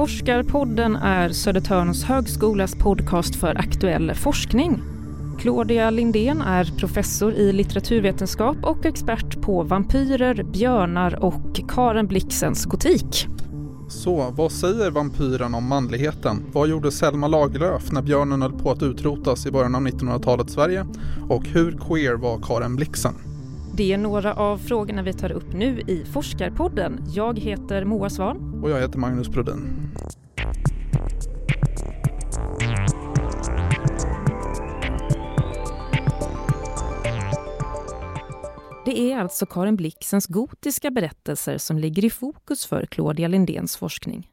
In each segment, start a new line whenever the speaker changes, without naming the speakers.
Forskarpodden är Södertörns högskolas podcast för aktuell forskning. Claudia Lindén är professor i litteraturvetenskap och expert på vampyrer, björnar och Karen Blixens gotik.
Så, vad säger vampyren om manligheten? Vad gjorde Selma Lagerlöf när björnen höll på att utrotas i början av 1900-talets Sverige? Och hur queer var Karen Blixen?
Det är några av frågorna vi tar upp nu i Forskarpodden. Jag heter Moa Svan.
Och jag heter Magnus Brodin.
Det är alltså Karin Blixens gotiska berättelser som ligger i fokus för Claudia Lindéns forskning.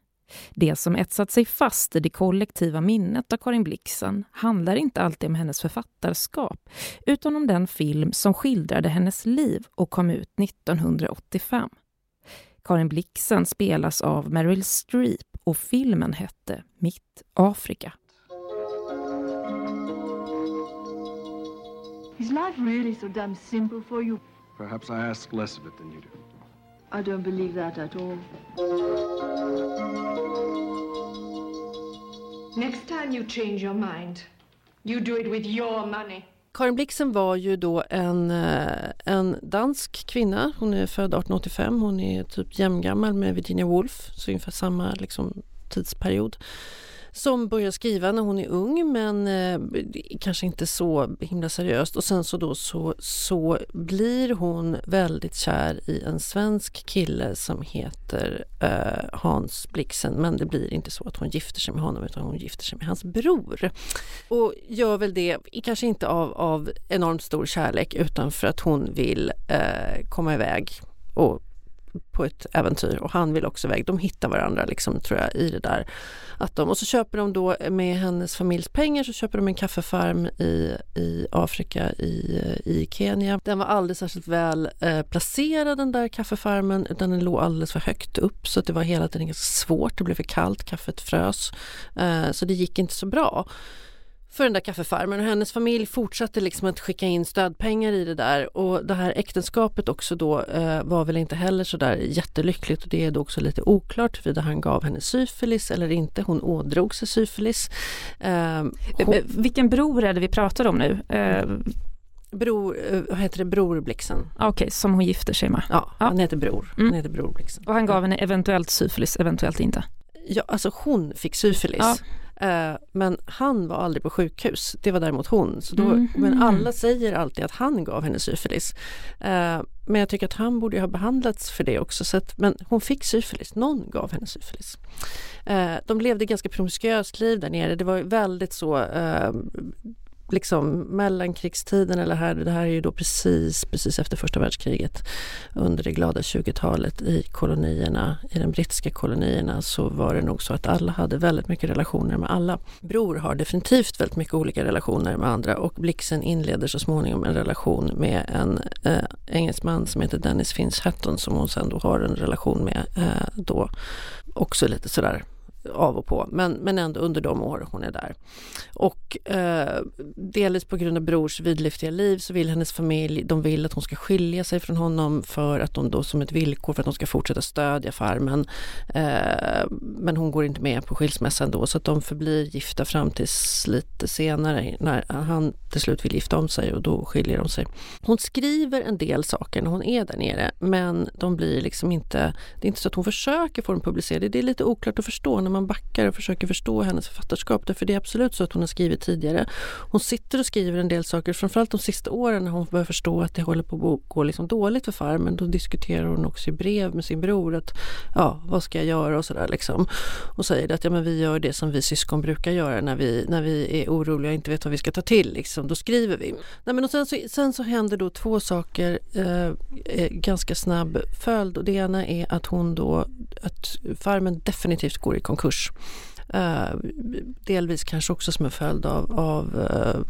Det som etsat sig fast i det kollektiva minnet av Karin Blixen handlar inte alltid om hennes författarskap utan om den film som skildrade hennes liv och kom ut 1985. Karin Blixen spelas av Meryl Streep och filmen hette Mitt Afrika. Is life really so damn simple for you?
Perhaps I ask less of it than you do.
I don't believe that at all.
Next time you change your mind, you do it with your money.
Karin Blixen var ju då en, eh, en dansk kvinna. Hon är född 1885. Hon är typ jämngammal med Virginia Woolf, så ungefär samma liksom, tidsperiod som börjar skriva när hon är ung men eh, kanske inte så himla seriöst och sen så då så, så blir hon väldigt kär i en svensk kille som heter eh, Hans Blixen men det blir inte så att hon gifter sig med honom utan hon gifter sig med hans bror. Och gör väl det, kanske inte av, av enormt stor kärlek utan för att hon vill eh, komma iväg och på ett äventyr och han vill också iväg. De hittar varandra liksom, tror jag i det där. Att de, och så köper de då med hennes familjs pengar så köper de en kaffefarm i, i Afrika, i, i Kenya. Den var aldrig särskilt väl eh, placerad den där kaffefarmen utan den låg alldeles för högt upp så att det var hela tiden ganska svårt. Det blev för kallt, kaffet frös. Eh, så det gick inte så bra för den där kaffefarmen och hennes familj fortsatte liksom att skicka in stödpengar i det där och det här äktenskapet också då eh, var väl inte heller så där jättelyckligt och det är då också lite oklart huruvida han gav henne syfilis eller inte. Hon ådrog sig syfilis. Eh,
hon... Vilken bror är det vi pratar om nu? Eh...
Bror, eh, vad heter det, Bror Blixen.
Okej, okay, som hon gifter sig med.
Ja, ja. han heter Bror. Mm. Han heter Bror Blixen.
Och han gav henne eventuellt syfilis, eventuellt inte.
Ja, alltså hon fick syfilis. Ja. Eh, men han var aldrig på sjukhus, det var däremot hon. Så då, mm. Men alla säger alltid att han gav henne syfilis. Eh, men jag tycker att han borde ha behandlats för det också. Så att, men hon fick syfilis, någon gav henne syfilis. Eh, de levde ganska promiskuöst liv där nere. Det var väldigt så liksom mellankrigstiden eller här, det här är ju då precis, precis efter första världskriget. Under det glada 20-talet i kolonierna, i de brittiska kolonierna så var det nog så att alla hade väldigt mycket relationer med alla. Bror har definitivt väldigt mycket olika relationer med andra och Blixen inleder så småningom en relation med en eh, engelsman som heter Dennis Finch Hatton som hon sen då har en relation med eh, då. Också lite sådär av och på, men, men ändå under de år hon är där. Och eh, delvis på grund av brors vidlyftiga liv så vill hennes familj, de vill att hon ska skilja sig från honom för att de då som ett villkor för att de ska fortsätta stödja farmen. Eh, men hon går inte med på skilsmässan då så att de förblir gifta fram tills lite senare när han till slut vill gifta om sig och då skiljer de sig. Hon skriver en del saker när hon är där nere men de blir liksom inte, det är inte så att hon försöker få dem publicerade, det är lite oklart att förstå när man backar och försöker förstå hennes författarskap. Därför det är absolut så att hon har skrivit tidigare. Hon sitter och skriver en del saker, framförallt de sista åren när hon börjar förstå att det håller på att gå liksom dåligt för farmen. Då diskuterar hon också i brev med sin bror att ja, vad ska jag göra och sådär liksom. Och säger att ja, men vi gör det som vi syskon brukar göra när vi, när vi är oroliga och inte vet vad vi ska ta till. Liksom. Då skriver vi. Nej, men och sen, så, sen så händer då två saker eh, eh ganska snabb följd och det ena är att hon då att farmen definitivt går i konkurs kurs. Eh, delvis kanske också som en följd av, av eh,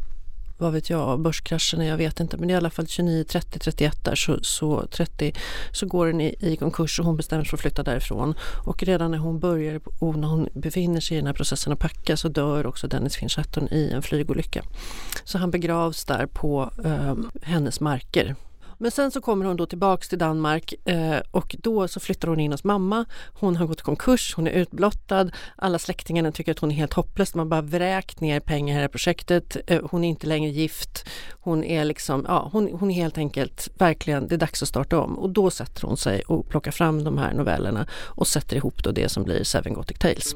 vad vet jag, börskrascherna, jag vet inte. Men i alla fall 29, 30, 31 där så, så, 30, så går den i, i konkurs och hon bestämmer sig för att flytta därifrån. Och redan när hon börjar och när hon befinner sig i den här processen att packa så dör också Dennis Finchaton i en flygolycka. Så han begravs där på eh, hennes marker men sen så kommer hon då tillbaks till Danmark eh, och då så flyttar hon in hos mamma. Hon har gått i konkurs, hon är utblottad. Alla släktingarna tycker att hon är helt hopplös. Man bara vräkt ner pengar i det här projektet. Eh, hon är inte längre gift. Hon är liksom, ja, hon, hon är helt enkelt verkligen, det är dags att starta om. Och då sätter hon sig och plockar fram de här novellerna och sätter ihop då det som blir Seven Gothic Tales.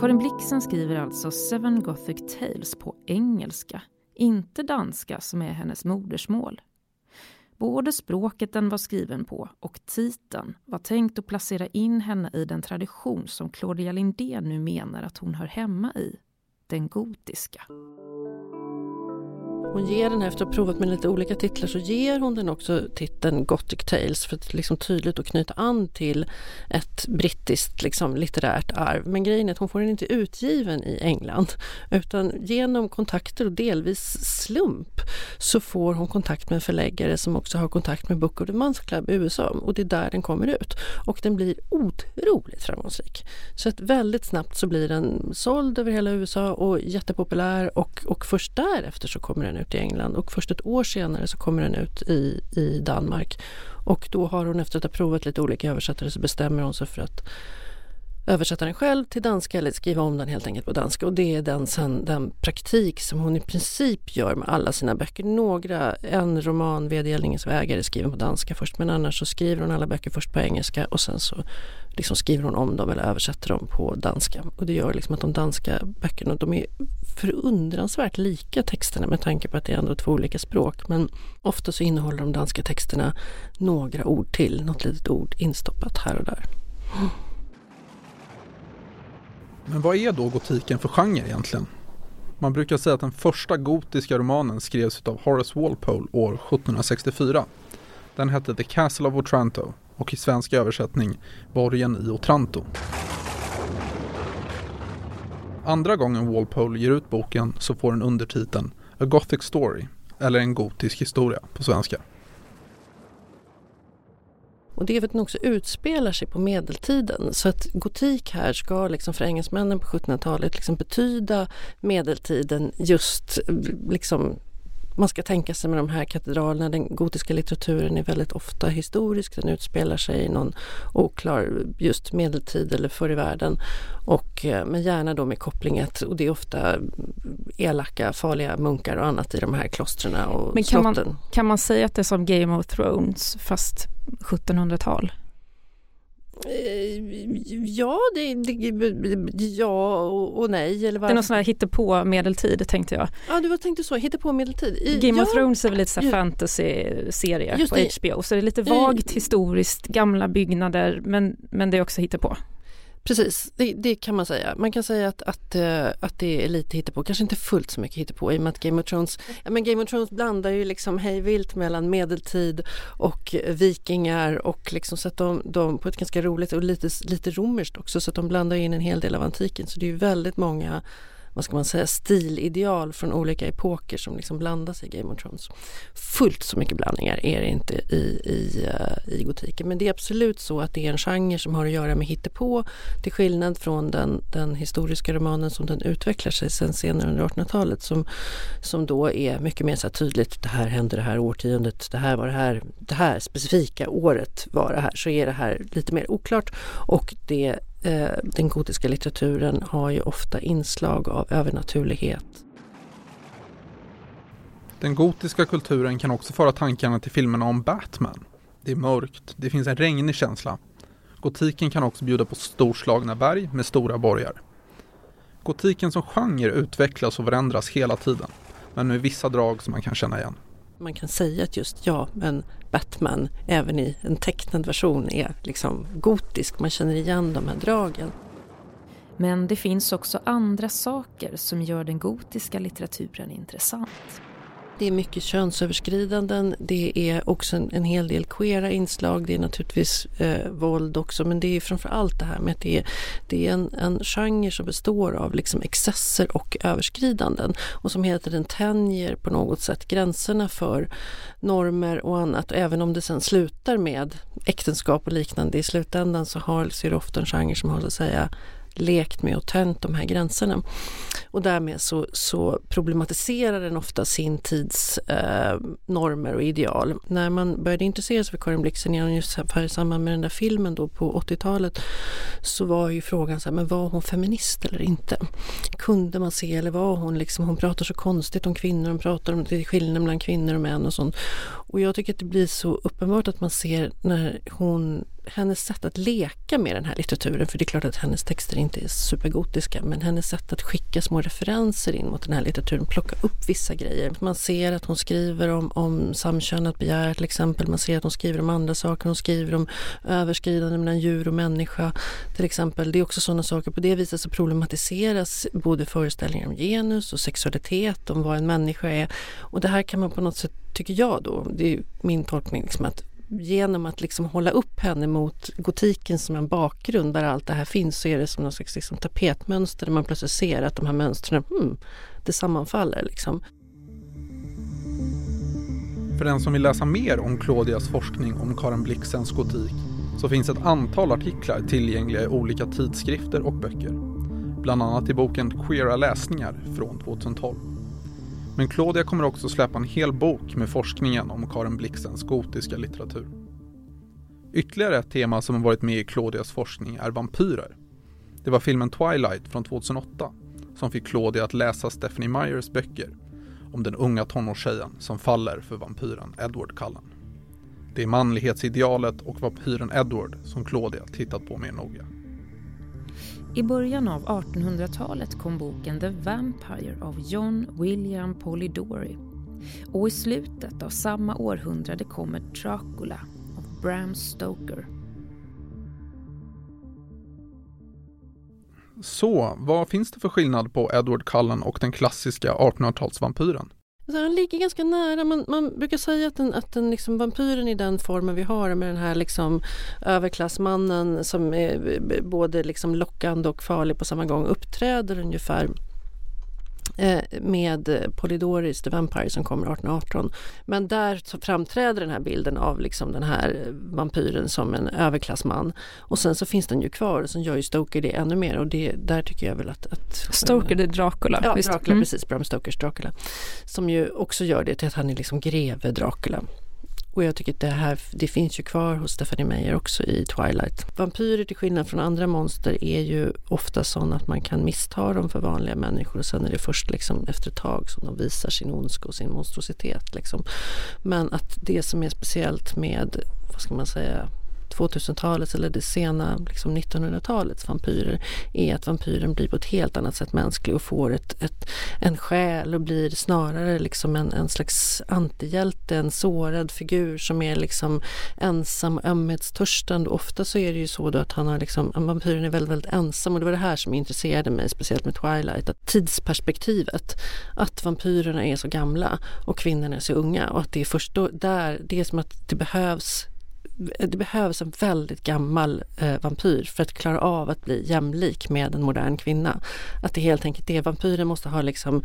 Karin Blixen skriver alltså Seven Gothic Tales på engelska, inte danska som är hennes modersmål. Både språket den var skriven på och titeln var tänkt att placera in henne i den tradition som Claudia Lindén nu menar att hon hör hemma i, den gotiska.
Hon ger den efter att ha provat med lite olika titlar så ger hon den också titeln Gothic Tales för att liksom tydligt att knyta an till ett brittiskt liksom, litterärt arv. Men grejen är att hon får den inte utgiven i England utan genom kontakter och delvis slump så får hon kontakt med en förläggare som också har kontakt med Book of the Month Club i USA och det är där den kommer ut. Och den blir otroligt framgångsrik. Så att väldigt snabbt så blir den såld över hela USA och jättepopulär och, och först därefter så kommer den ut i England och först ett år senare så kommer den ut i, i Danmark. Och då har hon efter att ha provat lite olika översättare så bestämmer hon sig för att översätta den själv till danska eller skriva om den helt enkelt på danska. Och det är den, sen, den praktik som hon i princip gör med alla sina böcker. Några, en roman, Vedergällningens vägar, är skriven på danska först men annars så skriver hon alla böcker först på engelska och sen så liksom skriver hon om dem eller översätter dem på danska. Och det gör liksom att de danska böckerna de är förundransvärt lika texterna med tanke på att det är ändå två olika språk. Men ofta så innehåller de danska texterna några ord till, något litet ord instoppat här och där.
Men vad är då gotiken för genre egentligen? Man brukar säga att den första gotiska romanen skrevs av Horace Walpole år 1764. Den hette The Castle of Otranto och i svensk översättning Borgen i Otranto. Andra gången Walpole ger ut boken så får den undertiteln A Gothic Story eller En gotisk historia på svenska.
Och det är för att den också utspelar sig på medeltiden. Så att gotik här ska liksom för engelsmännen på 1700-talet liksom betyda medeltiden just liksom man ska tänka sig med de här katedralerna, den gotiska litteraturen är väldigt ofta historisk, den utspelar sig i någon oklar just medeltid eller förr i världen. Och, eh, men gärna då med kopplinget och det är ofta elaka, farliga munkar och annat i de här klostren och
Men kan
slotten.
man, kan man säga att det är som Game of Thrones fast 1700-tal?
Eh, Ja, det, det, ja och, nej. Eller
Det är någon
varför?
sån här hittepå medeltid tänkte jag.
Ja, du tänkte så. Hitta på medeltid. I,
Game
ja,
of Thrones är väl lite så fantasy-serie på. HBO. Så det är lite vagt historiskt, gamla byggnader men, men det är också hittepå.
Precis, det, det kan man säga. Man kan säga att, att, eh, att det är lite hittepå, kanske inte fullt så mycket hittepå i och med att Game of Thrones, ja, men Game of Thrones blandar ju liksom hejvilt mellan medeltid och vikingar och liksom så att de, de på ett ganska roligt och lite, lite romerskt också så att de blandar in en hel del av antiken. Så det är ju väldigt många vad ska man säga, stilideal från olika epoker som liksom blandas i Game of Thrones. Fullt så mycket blandningar är det inte i, i, eh, i gotiken men det är absolut så att det är en genre som har att göra med hittepå till skillnad från den, den historiska romanen som den utvecklar sig sen senare under 1800-talet som, som då är mycket mer så här tydligt det här hände det här årtiondet, det här var det här, det här specifika året var det här så är det här lite mer oklart och det Eh, den gotiska litteraturen har ju ofta inslag av övernaturlighet.
Den gotiska kulturen kan också föra tankarna till filmerna om Batman. Det är mörkt, det finns en regnig känsla. Gotiken kan också bjuda på storslagna berg med stora borgar. Gotiken som genre utvecklas och förändras hela tiden, men med vissa drag som man kan känna igen.
Man kan säga att just ja, men Batman även i en tecknad version är liksom gotisk. Man känner igen de här dragen.
Men det finns också andra saker som gör den gotiska litteraturen intressant.
Det är mycket könsöverskridanden, det är också en, en hel del queera inslag, det är naturligtvis eh, våld också men det är framför allt det här med att det är, det är en, en genre som består av liksom excesser och överskridanden och som hela tiden tänjer på något sätt gränserna för normer och annat. Och även om det sen slutar med äktenskap och liknande i slutändan så har, så är det ofta en genre som har så att säga lekt med och tönt de här gränserna. Och därmed så, så problematiserar den ofta sin tids eh, normer och ideal. När man började intressera sig för Karin Blixen i samband med den där filmen då på 80-talet så var ju frågan så här, men var hon feminist eller inte? Kunde man se eller var hon liksom, hon pratar så konstigt om kvinnor, hon pratar om det skillnaden mellan kvinnor och män och sånt. Och jag tycker att det blir så uppenbart att man ser när hon hennes sätt att leka med den här litteraturen, för det är klart att hennes texter inte är supergotiska, men hennes sätt att skicka små referenser in mot den här litteraturen, plocka upp vissa grejer. Man ser att hon skriver om, om samkönat begär till exempel, man ser att hon skriver om andra saker, hon skriver om överskridande mellan djur och människa till exempel. Det är också sådana saker, på det viset så problematiseras både föreställningar om genus och sexualitet, om vad en människa är. Och det här kan man på något sätt, tycker jag då, det är min tolkning, liksom att genom att liksom hålla upp henne mot gotiken som en bakgrund där allt det här finns så är det som någon slags liksom tapetmönster där man plötsligt ser att de här mönstren, hmm, det sammanfaller liksom.
För den som vill läsa mer om Claudias forskning om Karen Blixens gotik så finns ett antal artiklar tillgängliga i olika tidskrifter och böcker. Bland annat i boken Queera läsningar från 2012. Men Claudia kommer också släppa en hel bok med forskningen om Karen Blixens gotiska litteratur. Ytterligare ett tema som har varit med i Claudias forskning är vampyrer. Det var filmen Twilight från 2008 som fick Claudia att läsa Stephanie Myers böcker om den unga tonårstjejen som faller för vampyren Edward Cullen. Det är manlighetsidealet och vampyren Edward som Claudia tittat på mer noga.
I början av 1800-talet kom boken The Vampire av John William Polidori. Och i slutet av samma århundrade kommer Dracula av Bram Stoker.
Så, vad finns det för skillnad på Edward Cullen och den klassiska 1800-talsvampyren?
Alltså han ligger ganska nära. Man, man brukar säga att den, att den liksom vampyren i den formen vi har med den här liksom överklassmannen som är både liksom lockande och farlig på samma gång uppträder ungefär med Polydoris the Vampire som kommer 1818. Men där framträder den här bilden av liksom den här vampyren som en överklassman. Och sen så finns den ju kvar och sen gör ju Stoker det ännu mer och det, där tycker jag väl att... att
Stoker det är Dracula?
Ja, Dracula, mm. precis. Bram Stokers Dracula. Som ju också gör det till att han är liksom greve Dracula. Och jag tycker att det här, det finns ju kvar hos Stephanie Meyer också i Twilight. Vampyrer till skillnad från andra monster är ju ofta sådana att man kan missta dem för vanliga människor och sen är det först liksom efter ett tag som de visar sin ondska och sin monstrositet. Liksom. Men att det som är speciellt med, vad ska man säga, 2000-talets eller det sena liksom 1900-talets vampyrer är att vampyren blir på ett helt annat sätt mänsklig och får ett, ett, en själ och blir snarare liksom en, en slags antihjälte, en sårad figur som är liksom ensam och ömhetstörstande. Ofta så är det ju så då att han har liksom, vampyren är väldigt, väldigt ensam och det var det här som intresserade mig speciellt med Twilight, att tidsperspektivet, att vampyrerna är så gamla och kvinnorna är så unga och att det är först då, där, det är som att det behövs det behövs en väldigt gammal eh, vampyr för att klara av att bli jämlik med en modern kvinna. Att det helt enkelt är, vampyren måste ha liksom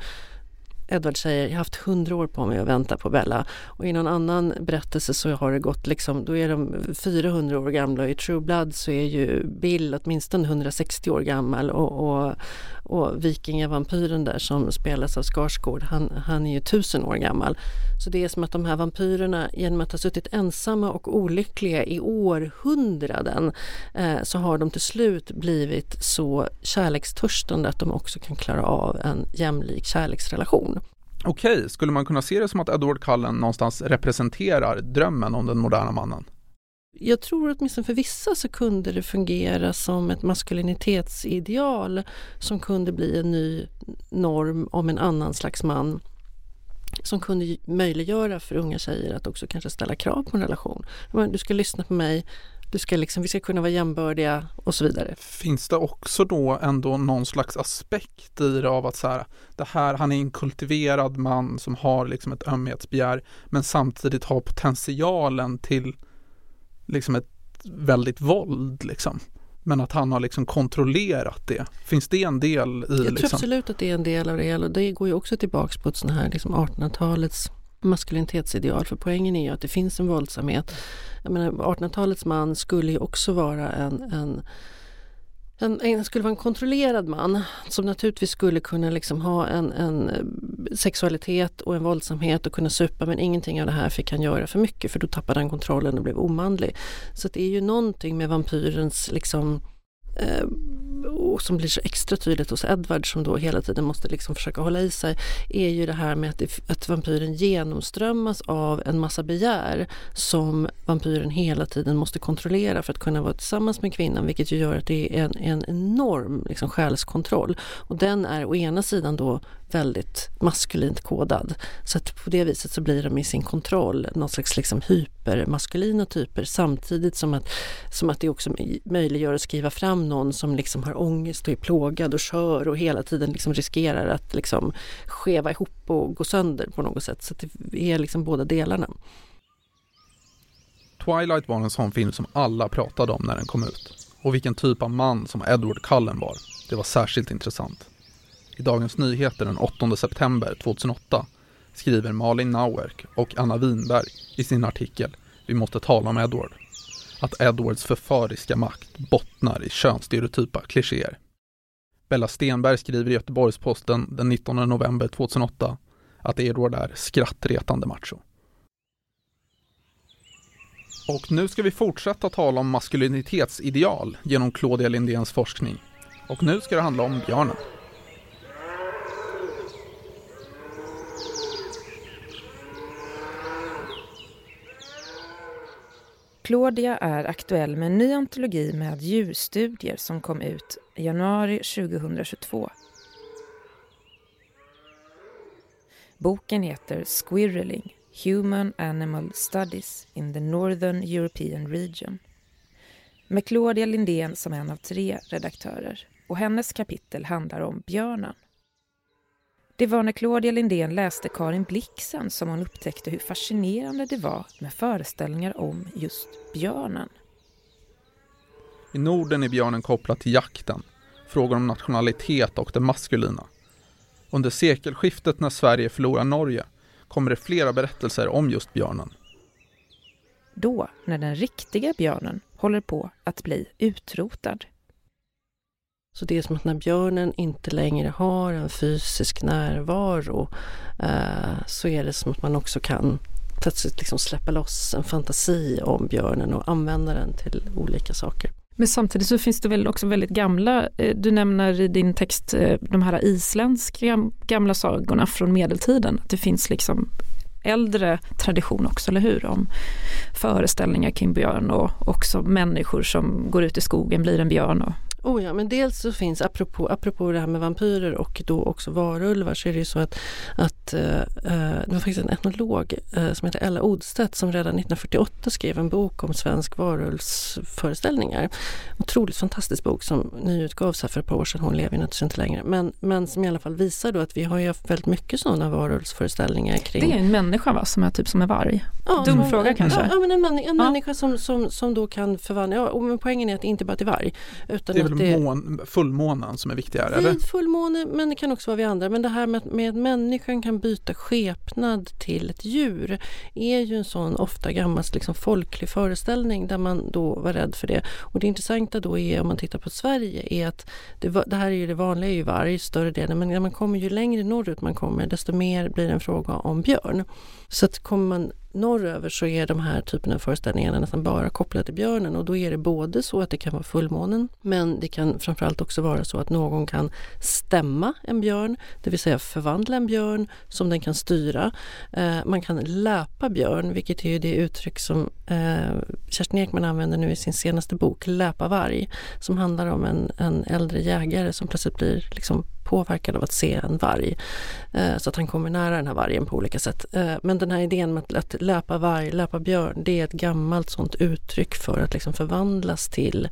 Edward säger, jag har haft hundra år på mig att vänta på Bella. Och i någon annan berättelse så har det gått liksom, då är de 400 år gamla och i True Blood så är ju Bill åtminstone 160 år gammal och, och, och vikingavampyren där som spelas av Skarsgård, han, han är ju tusen år gammal. Så det är som att de här vampyrerna genom att ha suttit ensamma och olyckliga i århundraden eh, så har de till slut blivit så kärlekstörstande att de också kan klara av en jämlik kärleksrelation.
Okej, skulle man kunna se det som att Edward Cullen någonstans representerar drömmen om den moderna mannen?
Jag tror att åtminstone för vissa så kunde det fungera som ett maskulinitetsideal som kunde bli en ny norm om en annan slags man som kunde möjliggöra för unga tjejer att också kanske ställa krav på en relation. Du ska lyssna på mig, du ska liksom, vi ska kunna vara jämbördiga och så vidare.
Finns det också då ändå någon slags aspekt i det av att så här, det här, han är en kultiverad man som har liksom ett ömhetsbegär men samtidigt har potentialen till liksom ett väldigt våld liksom. Men att han har liksom kontrollerat det. Finns det en del i? Jag
tror
liksom?
absolut att det är en del av det. Och det går ju också tillbaks på ett sånt här liksom 1800-talets maskulinitetsideal. För poängen är ju att det finns en våldsamhet. Jag menar 1800-talets man skulle ju också vara en, en en, en, skulle vara en kontrollerad man som naturligtvis skulle kunna liksom ha en, en, eh, sexualitet och en våldsamhet och kunna supa men ingenting av det här fick han göra för mycket för då tappade han kontrollen och blev omanlig. Så det är ju någonting med vampyrens liksom eh, Eh, och som blir så extra tydligt hos Edward som då hela tiden måste liksom försöka hålla i sig är ju det här med att, att vampyren genomströmmas av en massa begär som vampyren hela tiden måste kontrollera för att kunna vara tillsammans med kvinnan vilket ju gör att det är en, en enorm liksom, själskontroll. Och den är å ena sidan då väldigt maskulint kodad. Så att på det viset så blir de i sin kontroll någon slags liksom hypermaskulina typer samtidigt som att, som att det också möjliggör att skriva fram någon som liksom har ångest och är plågad och kör och hela tiden liksom riskerar att liksom skeva ihop och gå sönder på något sätt. Så det är liksom båda delarna.
Twilight var en sån film som alla pratade om när den kom ut. Och vilken typ av man som Edward Cullen var, det var särskilt intressant. I Dagens Nyheter den 8 september 2008 skriver Malin Nauerk och Anna Winberg i sin artikel Vi måste tala om Edward. Att Edwards förföriska makt bottnar i könsstereotypa klichéer. Bella Stenberg skriver i Göteborgs-Posten den 19 november 2008 att Edward är skrattretande macho. Och nu ska vi fortsätta tala om maskulinitetsideal genom Claudia Lindéns forskning. Och nu ska det handla om björnen.
Claudia är aktuell med en ny antologi med djurstudier som kom ut i januari 2022. Boken heter Squirreling Human Animal Studies in the Northern European Region med Claudia Lindén som en av tre redaktörer och hennes kapitel handlar om björnen. Det var när Claudia Lindén läste Karin Blixen som hon upptäckte hur fascinerande det var med föreställningar om just björnen.
I Norden är björnen kopplad till jakten, frågor om nationalitet och det maskulina. Under sekelskiftet när Sverige förlorar Norge kommer det flera berättelser om just björnen.
Då, när den riktiga björnen håller på att bli utrotad.
Så det är som att när björnen inte längre har en fysisk närvaro eh, så är det som att man också kan plötsligt liksom släppa loss en fantasi om björnen och använda den till olika saker.
Men samtidigt så finns det väl också väldigt gamla, eh, du nämner i din text eh, de här isländska gamla sagorna från medeltiden. Det finns liksom äldre tradition också, eller hur? Om föreställningar kring björn och också människor som går ut i skogen, blir en björn och
Oh ja, men dels så finns, apropå, apropå det här med vampyrer och då också varulvar, så är det ju så att, att uh, det var faktiskt en etnolog uh, som heter Ella Odstedt som redan 1948 skrev en bok om svensk varulvsföreställningar. Otroligt fantastisk bok som nyutgavs här för ett par år sedan, hon lever naturligtvis inte längre, men, men som i alla fall visar då att vi har ju haft väldigt mycket sådana varulvsföreställningar kring...
Det är en människa va, som är typ som en varg? Ja, Dum som, fråga kanske?
Ja, men en, män, en ja. människa som, som, som då kan förvandla, ja, men poängen är att det inte bara till varg. Utan
det det... Mån, fullmånen som är viktigare? Vid
fullmåne, men det kan också vara vid andra. Men det här med, med att människan kan Liksom byta skepnad till ett djur är ju en sån ofta gammal liksom, folklig föreställning där man då var rädd för det. Och det intressanta då är om man tittar på Sverige är att det, det här är ju det vanliga är ju varg, större delen, men när man kommer ju längre norrut man kommer desto mer blir det en fråga om björn. Så att kommer man norröver så är de här typen av föreställningarna nästan bara kopplade till björnen och då är det både så att det kan vara fullmånen men det kan framförallt också vara så att någon kan stämma en björn, det vill säga förvandla en björn som den kan styra. Eh, man kan läpa björn, vilket är det uttryck som eh, Kerstin Ekman använder nu i sin senaste bok Läpa varg, som handlar om en, en äldre jägare som plötsligt blir liksom påverkad av att se en varg. Eh, så att han kommer nära den här vargen på olika sätt. Eh, men den här idén med att löpa varg, löpa björn, det är ett gammalt sånt uttryck för att liksom förvandlas till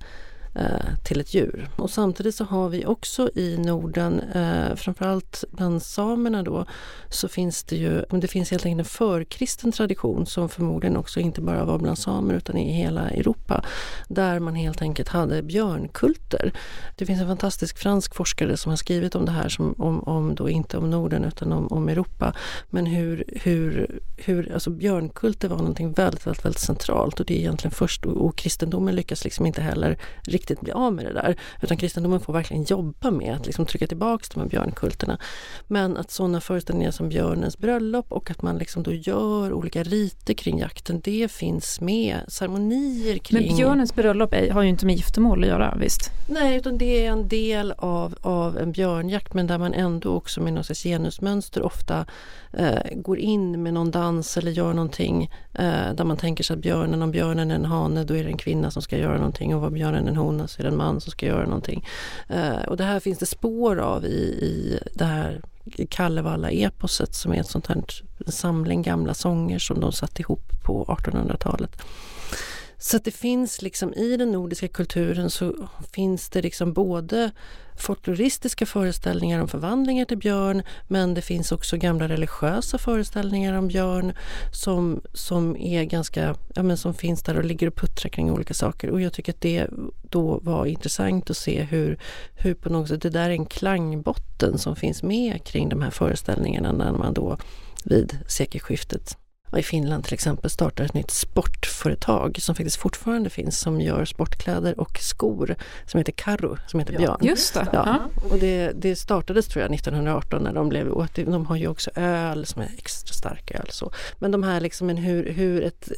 Eh, till ett djur. Och samtidigt så har vi också i Norden, eh, framförallt bland samerna då, så finns det ju, det finns helt enkelt en förkristen tradition som förmodligen också inte bara var bland samer utan i hela Europa, där man helt enkelt hade björnkulter. Det finns en fantastisk fransk forskare som har skrivit om det här, som, om, om då inte om Norden utan om, om Europa, men hur, hur, hur alltså björnkulter var någonting väldigt, väldigt, väldigt centralt och det är egentligen först, och, och kristendomen lyckas liksom inte heller riktigt bli av med det där. Utan kristendomen får verkligen jobba med att liksom trycka tillbaks de här björnkulterna. Men att sådana föreställningar som björnens bröllop och att man liksom då gör olika riter kring jakten, det finns med. Ceremonier kring...
Men björnens bröllop har ju inte med giftermål att göra, visst?
Nej, utan det är en del av, av en björnjakt men där man ändå också med något slags genusmönster ofta eh, går in med någon dans eller gör någonting eh, där man tänker sig att björnen, om björnen är en hane då är det en kvinna som ska göra någonting och var björnen är en hona så är det en man som ska göra någonting. Eh, och det här finns det spår av i, i det här Kalevala-eposet som är ett sånt här en samling gamla sånger som de satte ihop på 1800-talet. Så att det finns liksom i den nordiska kulturen så finns det liksom både folkloristiska föreställningar om förvandlingar till björn men det finns också gamla religiösa föreställningar om björn som, som är ganska, ja men som finns där och ligger och puttrar kring olika saker. Och jag tycker att det då var intressant att se hur, hur på något sätt det där är en klangbotten som finns med kring de här föreställningarna när man då vid sekelskiftet i Finland till exempel startar ett nytt sportföretag som faktiskt fortfarande finns som gör sportkläder och skor som heter Karro, som heter Björn.
Just det.
Ja. Och det, det, startades tror jag 1918 när de blev, och de har ju också öl som är extra stark öl. Så. Men de här liksom en hur, hur ett,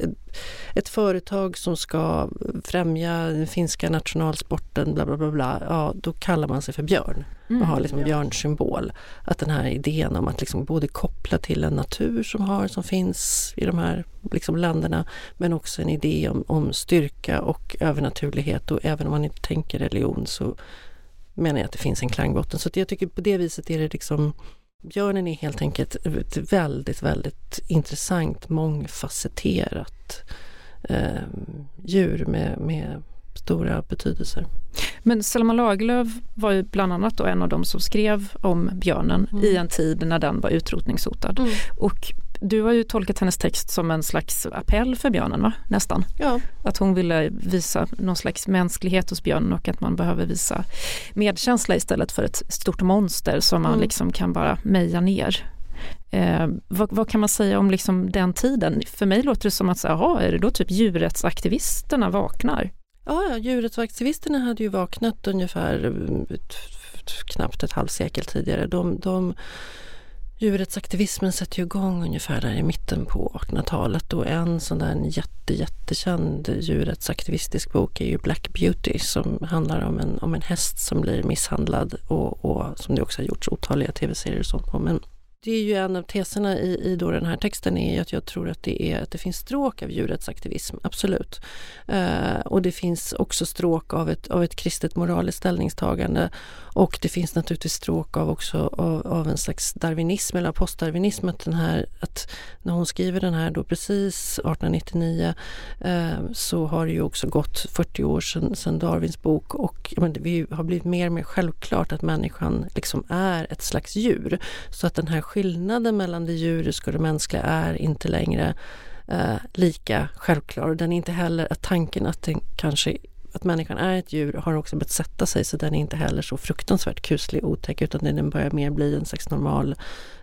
ett företag som ska främja den finska nationalsporten bla bla bla, bla ja då kallar man sig för Björn mm. och har liksom björnsymbol. Att den här idén om att liksom både koppla till en natur som, har, som finns i de här liksom länderna men också en idé om, om styrka och övernaturlighet och även om man inte tänker religion så menar jag att det finns en klangbotten. Så jag tycker på det viset är det liksom Björnen är helt enkelt ett väldigt, väldigt intressant, mångfacetterat eh, djur med, med stora betydelser.
Men Selma Lagerlöf var ju bland annat en av de som skrev om björnen mm. i en tid när den var utrotningshotad. Mm. Och du har ju tolkat hennes text som en slags appell för björnen, va? nästan.
Ja.
Att hon ville visa någon slags mänsklighet hos björnen och att man behöver visa medkänsla istället för ett stort monster som man mm. liksom kan bara meja ner. Eh, vad, vad, kan man säga om liksom den tiden? För mig låter det som att, jaha, är det då typ djurrättsaktivisterna vaknar?
Ja, djurrättsaktivisterna hade ju vaknat ungefär mm, knappt ett halvsekel tidigare. De, de, djurrättsaktivismen sätter ju igång ungefär där i mitten på 1800-talet och en sån där jätte, jättekänd djurrättsaktivistisk bok är ju Black Beauty som handlar om en, om en häst som blir misshandlad och, och som det också har gjorts otaliga tv-serier och sånt på. Men det är ju en av teserna i, i då den här texten är att jag tror att det, är, att det finns stråk av djurrättsaktivism, absolut. Eh, och det finns också stråk av ett, av ett kristet moraliskt ställningstagande och det finns naturligtvis stråk av också av, av en slags darwinism eller postdarwinism att den här, att när hon skriver den här då precis 1899 eh, så har det ju också gått 40 år sedan, sedan Darwins bok och men, det har blivit mer och mer självklart att människan liksom är ett slags djur. Så att den här skillnaden mellan det djuriska och det mänskliga är inte längre eh, lika självklar. Den är inte heller att tanken att den kanske att människan är ett djur har också börjat sätta sig så den är inte heller så fruktansvärt kuslig och otäck utan den börjar mer bli en slags normal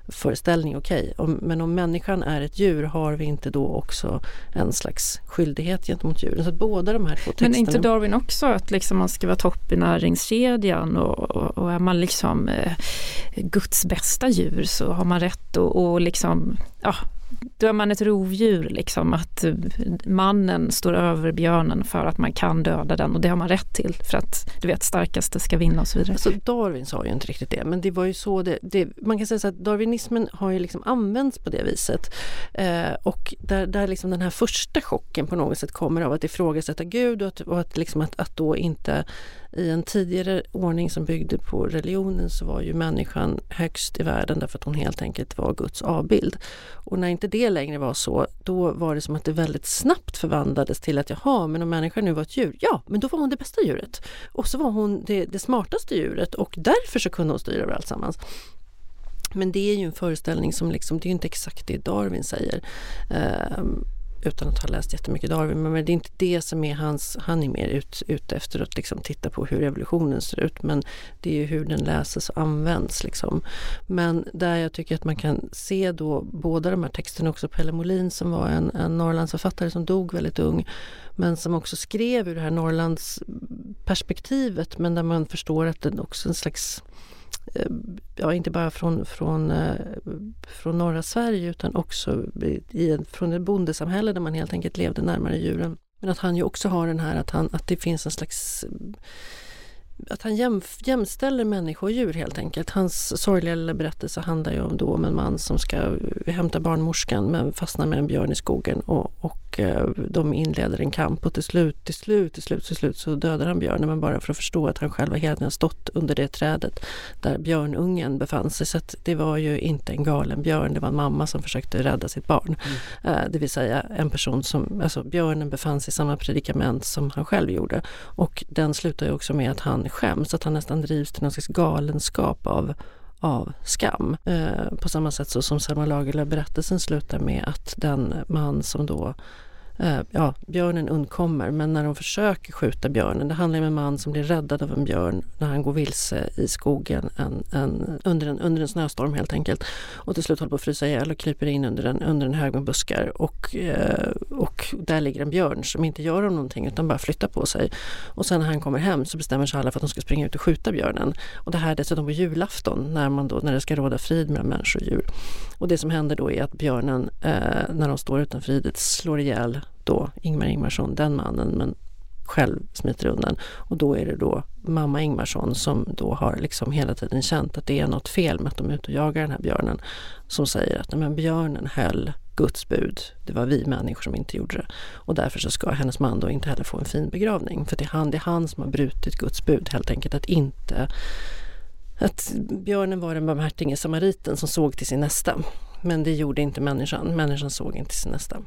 föreställning. Okej, okay. men om människan är ett djur har vi inte då också en slags skyldighet gentemot djuren? Så båda de här två texterna...
Men inte Darwin också att liksom man ska vara topp i näringskedjan och, och, och är man liksom eh, Guds bästa djur så har man rätt att och liksom, ja, då är man ett rovdjur, liksom, att eh, mannen står över björnen för att man kan döda den och det har man rätt till för att du vet starkaste ska vinna och så vidare.
Alltså Darwin sa ju inte riktigt det men det var ju så det, det man kan säga så att darwinismen har ju liksom använts på det viset eh, och där, där liksom den här första chocken på något sätt kommer av att ifrågasätta Gud och att, och att, liksom att, att då inte i en tidigare ordning som byggde på religionen så var ju människan högst i världen därför att hon helt enkelt var Guds avbild. Och när inte det längre var så, då var det som att det väldigt snabbt förvandlades till att jaha, men om människan nu var ett djur, ja, men då var hon det bästa djuret. Och så var hon det, det smartaste djuret och därför så kunde hon styra över alltsammans. Men det är ju en föreställning som liksom, det är inte exakt det Darwin säger. Um, utan att ha läst jättemycket Darwin. Men det är inte det som är hans, han är mer ute ut efter att liksom titta på hur evolutionen ser ut. Men det är ju hur den läses och används. Liksom. Men där jag tycker att man kan se då båda de här texterna också, Pelle Molin som var en, en Norrlandsförfattare som dog väldigt ung men som också skrev ur det här Norrlandsperspektivet men där man förstår att det också är en slags Eh, ja, inte bara från, från, eh, från norra Sverige utan också i, från ett bondesamhälle där man helt enkelt levde närmare djuren. Men att han ju också har den här att, han, att det finns en slags att han jäm, jämställer människa och djur helt enkelt. Hans sorgliga lilla berättelse handlar ju om, då om en man som ska hämta barnmorskan men fastnar med en björn i skogen och, och eh, de inleder en kamp och till slut, till slut, till slut, till slut så dödar han björnen men bara för att förstå att han själv hela tiden stått under det trädet där björnungen befann sig. Så att det var ju inte en galen björn, det var en mamma som försökte rädda sitt barn. Mm. Eh, det vill säga en person som, alltså björnen befann sig i samma predikament som han själv gjorde och den slutar ju också med att han skäms, att han nästan drivs till någon slags galenskap av, av skam. Eh, på samma sätt så som Selma Lagerlöf berättelsen slutar med att den man som då Eh, ja, björnen undkommer. Men när de försöker skjuta björnen, det handlar om en man som blir räddad av en björn när han går vilse i skogen en, en, under, en, under en snöstorm helt enkelt. Och till slut håller på att frysa ihjäl och kryper in under en, under en hög med buskar. Och, eh, och där ligger en björn som inte gör honom någonting utan bara flyttar på sig. Och sen när han kommer hem så bestämmer sig alla för att de ska springa ut och skjuta björnen. Och det här är dessutom på julafton när, man då, när det ska råda frid mellan människor och djur. Och det som händer då är att björnen eh, när de står utanför ridet slår ihjäl då Ingmar Ingmarsson, den mannen, men själv smiter undan. Och då är det då mamma Ingmarsson som då har liksom hela tiden känt att det är något fel med att de är ute och jagar den här björnen. Som säger att men björnen höll Guds bud. Det var vi människor som inte gjorde det. Och därför så ska hennes man då inte heller få en fin begravning. För det är han, det är han som har brutit Guds bud helt enkelt. Att inte att björnen var den barmhärtige samariten som såg till sin nästa. Men det gjorde inte människan. Människan såg inte till sin nästa.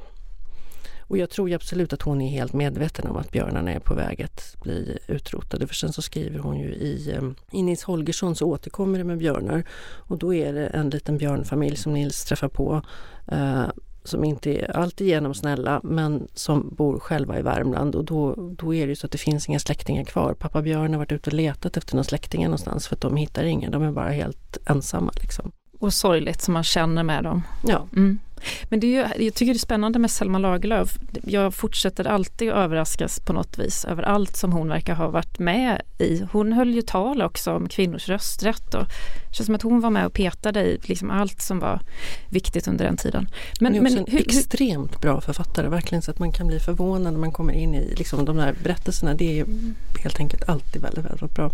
Och jag tror absolut att hon är helt medveten om att björnarna är på väg att bli utrotade. För sen så skriver hon ju i, eh, i Nils Holgersson så återkommer det med björnar. Och då är det en liten björnfamilj som Nils träffar på eh, som inte är alltigenom snälla men som bor själva i Värmland och då, då är det så att det finns inga släktingar kvar. Pappa Björn har varit ute och letat efter några släktingar någonstans för att de hittar ingen, de är bara helt ensamma. Liksom.
Och sorgligt som man känner med dem.
Ja.
Mm. Men det är ju, jag tycker det är spännande med Selma Lagerlöf. Jag fortsätter alltid överraskas på något vis över allt som hon verkar ha varit med i. Hon höll ju tal också om kvinnors rösträtt och känns som att hon var med och petade i liksom allt som var viktigt under den tiden.
Men, hon är också men, en hur, extremt bra författare, verkligen så att man kan bli förvånad när man kommer in i liksom, de där berättelserna. Det är helt enkelt alltid väldigt, väldigt bra.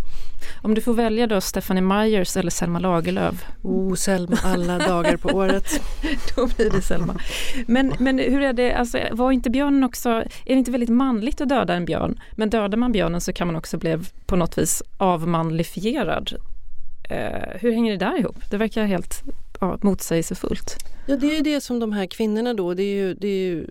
Om du får välja då Stephanie Myers eller Selma Lagerlöf?
Oh, Selma alla dagar på året.
då blir det Selma. Men, men hur är det, alltså, var inte björnen också, är det inte väldigt manligt att döda en björn? Men dödar man björnen så kan man också bli på något vis avmanlifierad. Eh, hur hänger det där ihop? Det verkar helt ja, motsägelsefullt.
Ja, det är ju det som de här kvinnorna då, det är ju, det är ju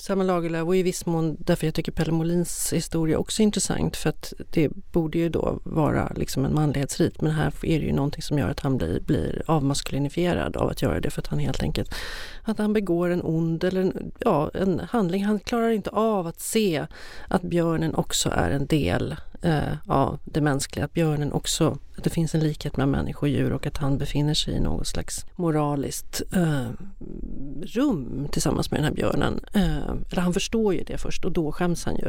Selma Lagerlöf och i viss mån därför jag tycker Pelle Molins historia också är intressant för att det borde ju då vara liksom en manlighetsrit men här är det ju någonting som gör att han blir, blir avmaskulinifierad av att göra det för att han helt enkelt att han begår en ond eller en, ja, en handling. Han klarar inte av att se att björnen också är en del eh, av det mänskliga, att björnen också, att det finns en likhet mellan människa och djur och att han befinner sig i något slags moraliskt eh, Eh, rum tillsammans med den här björnen. Eh, eller han förstår ju det först och då skäms han ju.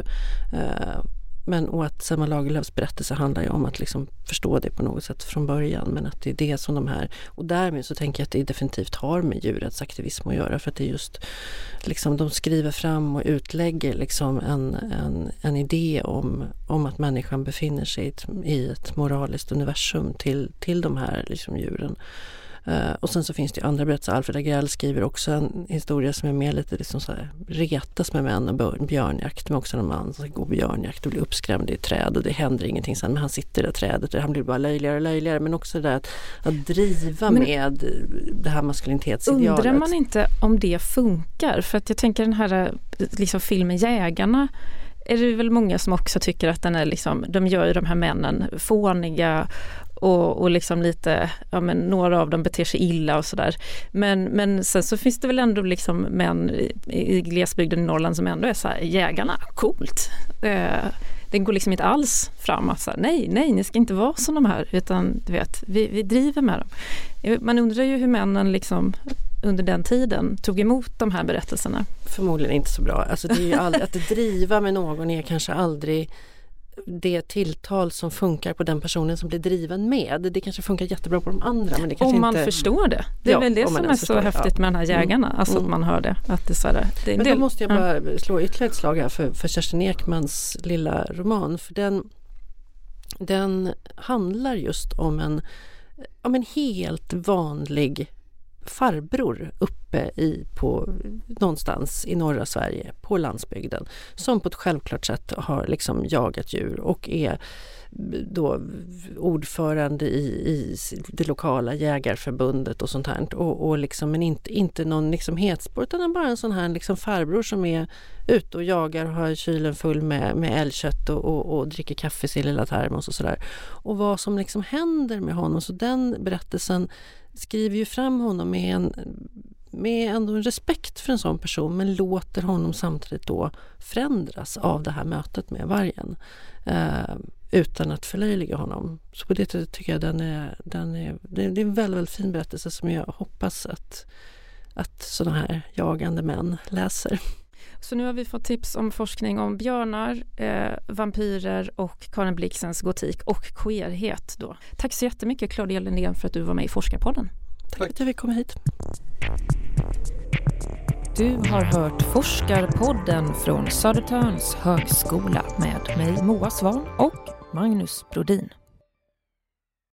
Eh, men och att Selma Lagerlöfs berättelse handlar ju om att liksom förstå det på något sätt från början. Men att det är det som de här... Och därmed så tänker jag att det definitivt har med djurrättsaktivism att göra. För att det är just liksom de skriver fram och utlägger liksom en, en, en idé om, om att människan befinner sig i ett, i ett moraliskt universum till, till de här liksom djuren. Uh, och sen så finns det andra berättelser. Alfred Agrell skriver också en historia som är mer lite liksom så här, retas med män och björnjakt. Men också en man som ska gå björnjakt och blir uppskrämd i ett träd och det händer ingenting sen. Men han sitter i det trädet och han blir bara löjligare och löjligare. Men också det där att, att driva men, med det här maskulinitetsidealet.
Undrar man inte om det funkar? För att jag tänker den här liksom filmen Jägarna är det väl många som också tycker att den är liksom, de gör ju de här männen fåniga och, och liksom lite, ja men några av dem beter sig illa och sådär. Men, men sen så finns det väl ändå liksom män i, i glesbygden i Norrland som ändå är så här, jägarna, coolt. Eh, det går liksom inte alls fram att så här, nej, nej, ni ska inte vara som de här, utan du vet, vi, vi driver med dem. Eh, man undrar ju hur männen liksom under den tiden tog emot de här berättelserna.
Förmodligen inte så bra. Alltså det är ju aldrig, att driva med någon är kanske aldrig det tilltal som funkar på den personen som blir driven med. Det kanske funkar jättebra på de andra. Men det kanske
om man
inte...
förstår det. Det är ja, väl det som är så häftigt ja. med de här jägarna. Mm. Alltså mm. att man hör det. Att det, så här, det
men då måste jag bara ja. slå ytterligare ett slag här för, för Kerstin Ekmans lilla roman. För den, den handlar just om en, om en helt vanlig farbror uppe i på, någonstans i norra Sverige på landsbygden som på ett självklart sätt har liksom jagat djur och är då ordförande i, i det lokala jägarförbundet och sånt här. Och, och liksom, men inte, inte någon liksom hetspår utan bara en sån här liksom farbror som är ute och jagar och har kylen full med, med älgkött och, och, och dricker kaffe i sin lilla termos och sådär. Och vad som liksom händer med honom. Så den berättelsen skriver ju fram honom med en med ändå en respekt för en sån person men låter honom samtidigt då förändras av det här mötet med vargen eh, utan att förlöjliga honom. Så på det sättet tycker jag den är, den är, det är en väldigt, väldigt fin berättelse som jag hoppas att, att sådana här jagande män läser.
Så nu har vi fått tips om forskning om björnar, eh, vampyrer och Karin Blixens gotik och queerhet. Då. Tack så jättemycket Claudia Lindén för att du var med i Forskarpodden.
Tack för att jag fick komma hit.
Du har hört Forskarpodden från Södertörns högskola med mig Moa Svan och Magnus Brodin.